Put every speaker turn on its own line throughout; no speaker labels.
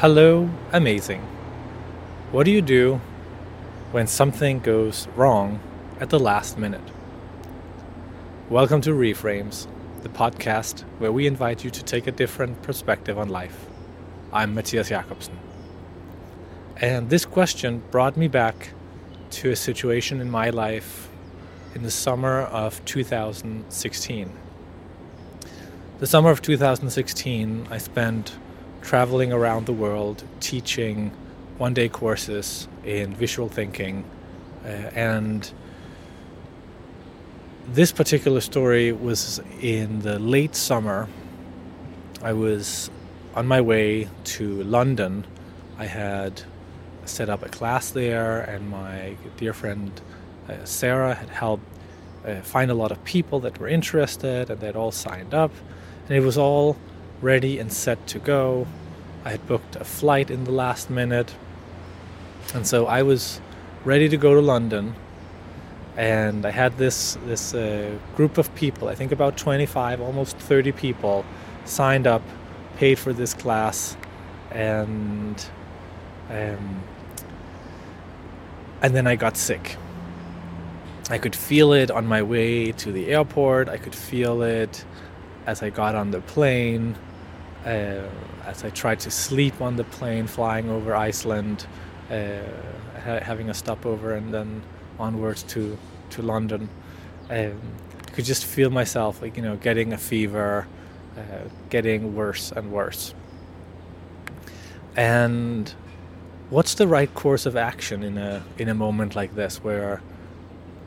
Hello, amazing. What do you do when something goes wrong at the last minute? Welcome to Reframes, the podcast where we invite you to take a different perspective on life. I'm Matthias Jakobsen. And this question brought me back to a situation in my life in the summer of 2016. The summer of 2016, I spent traveling around the world teaching one day courses in visual thinking. Uh, and this particular story was in the late summer. I was on my way to London. I had set up a class there, and my dear friend uh, Sarah had helped uh, find a lot of people that were interested, and they'd all signed up. And it was all ready and set to go. I had booked a flight in the last minute. And so I was ready to go to London. And I had this this uh, group of people, I think about 25, almost 30 people, signed up, paid for this class, and um, and then I got sick. I could feel it on my way to the airport. I could feel it as I got on the plane, as I tried to sleep on the plane flying over Iceland, uh, ha- having a stopover and then onwards to to London. Um, I could just feel myself, like you know, getting a fever, uh, getting worse and worse. And what's the right course of action in a in a moment like this, where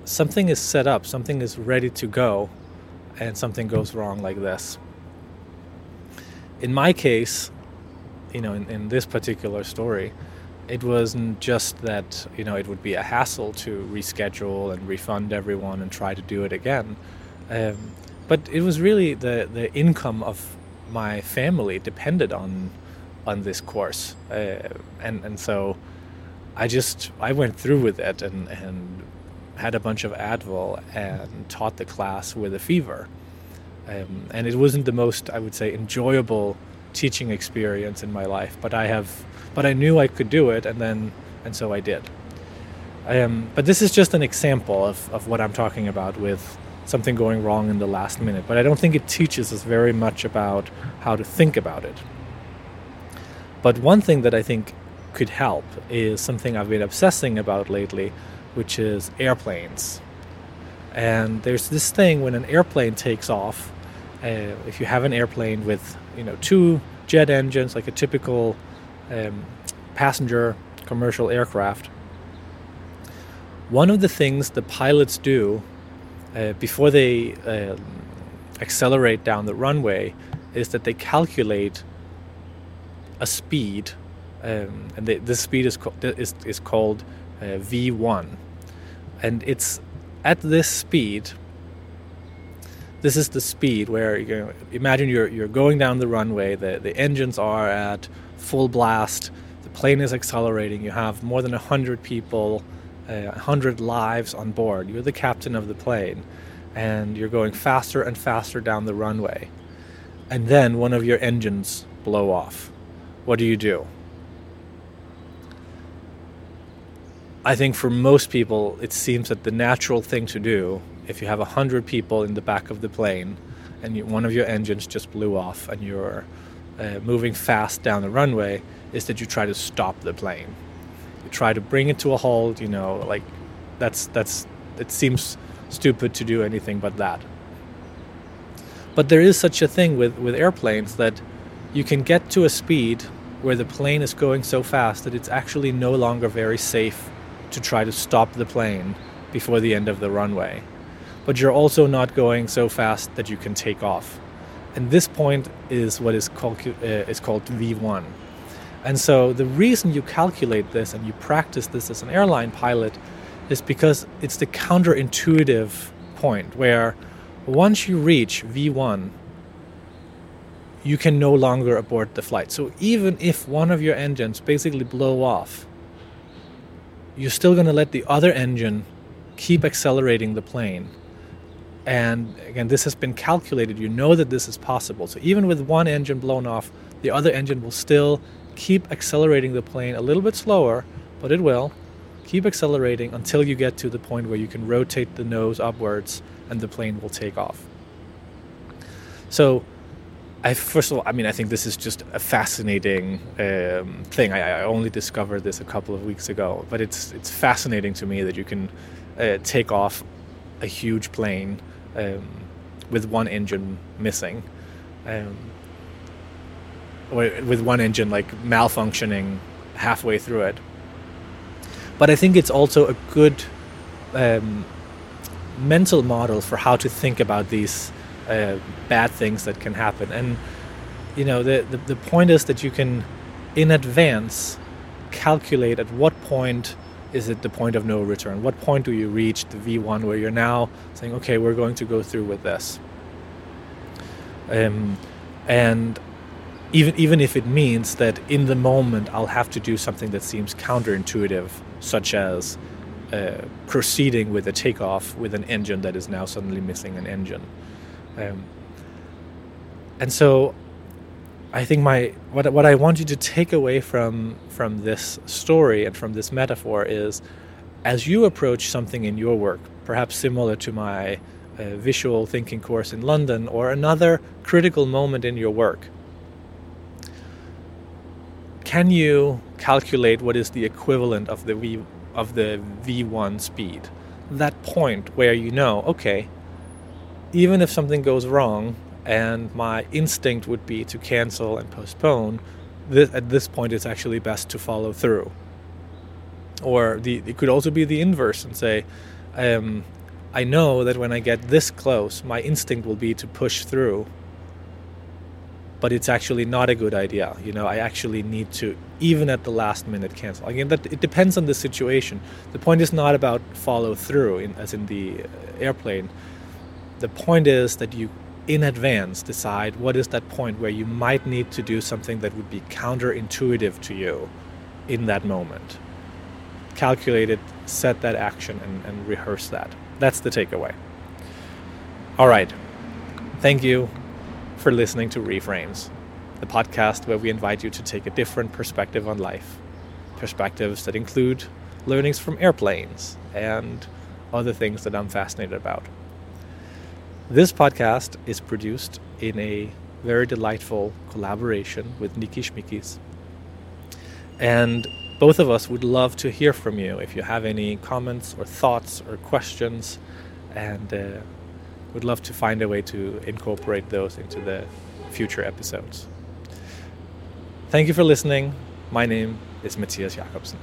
something is set up, something is ready to go, and something goes wrong like this. In my case, you know, in, in this particular story, it wasn't just that, you know, it would be a hassle to reschedule and refund everyone and try to do it again. Um, but it was really the, the income of my family depended on on this course. Uh, and, and so I just, I went through with it and, and had a bunch of Advil and taught the class with a fever. Um, and it wasn't the most, I would say, enjoyable teaching experience in my life, but I have, but I knew I could do it, and then, and so I did. Um, but this is just an example of, of what I'm talking about with something going wrong in the last minute. But I don't think it teaches us very much about how to think about it. But one thing that I think could help is something I've been obsessing about lately, which is airplanes. And there's this thing when an airplane takes off, uh, if you have an airplane with you know two jet engines, like a typical um, passenger commercial aircraft, one of the things the pilots do uh, before they uh, accelerate down the runway is that they calculate a speed, um, and they, this speed is, co- is, is called uh, V1, and it's at this speed this is the speed where you imagine you're you're going down the runway. The the engines are at full blast. The plane is accelerating. You have more than hundred people, uh, hundred lives on board. You're the captain of the plane, and you're going faster and faster down the runway. And then one of your engines blow off. What do you do? I think for most people, it seems that the natural thing to do if you have 100 people in the back of the plane and you, one of your engines just blew off and you're uh, moving fast down the runway, is that you try to stop the plane. You try to bring it to a halt, you know, like that's, that's, it seems stupid to do anything but that. But there is such a thing with, with airplanes that you can get to a speed where the plane is going so fast that it's actually no longer very safe to try to stop the plane before the end of the runway but you're also not going so fast that you can take off. And this point is what is called, uh, is called V1. And so the reason you calculate this and you practice this as an airline pilot is because it's the counterintuitive point where once you reach V1, you can no longer abort the flight. So even if one of your engines basically blow off, you're still going to let the other engine keep accelerating the plane and again, this has been calculated. You know that this is possible. So even with one engine blown off, the other engine will still keep accelerating the plane a little bit slower, but it will. Keep accelerating until you get to the point where you can rotate the nose upwards and the plane will take off. So, I first of all, I mean, I think this is just a fascinating um, thing. I, I, only discovered this a couple of weeks ago, but it's it's fascinating to me that you can uh, take off a huge plane um, with one engine missing, um, with one engine like malfunctioning halfway through it. But I think it's also a good um, mental model for how to think about these uh, bad things that can happen. And you know, the, the the point is that you can, in advance, calculate at what point is it the point of no return? What point do you reach the V1 where you're now saying, okay, we're going to go through with this? Um, and even even if it means that in the moment I'll have to do something that seems counterintuitive, such as uh, proceeding with a takeoff with an engine that is now suddenly missing an engine. Um, and so I think my what what I want you to take away from from this story and from this metaphor is as you approach something in your work, perhaps similar to my uh, visual thinking course in London or another critical moment in your work, can you calculate what is the equivalent of the v of the v1 speed? That point where you know, okay, even if something goes wrong and my instinct would be to cancel and postpone, this, at this point it's actually best to follow through. Or the, it could also be the inverse and say, um, I know that when I get this close, my instinct will be to push through. But it's actually not a good idea. You know, I actually need to, even at the last minute, cancel. Again, that it depends on the situation. The point is not about follow through, in, as in the airplane the point is that you in advance decide what is that point where you might need to do something that would be counterintuitive to you in that moment. Calculate it, set that action, and, and rehearse that. That's the takeaway. All right. Thank you for listening to Reframes, the podcast where we invite you to take a different perspective on life. Perspectives that include learnings from airplanes and other things that I'm fascinated about. This podcast is produced in a very delightful collaboration with Nikki Schmickis. And both of us would love to hear from you if you have any comments or thoughts or questions, and uh, would love to find a way to incorporate those into the future episodes. Thank you for listening. My name is Matthias Jakobsen.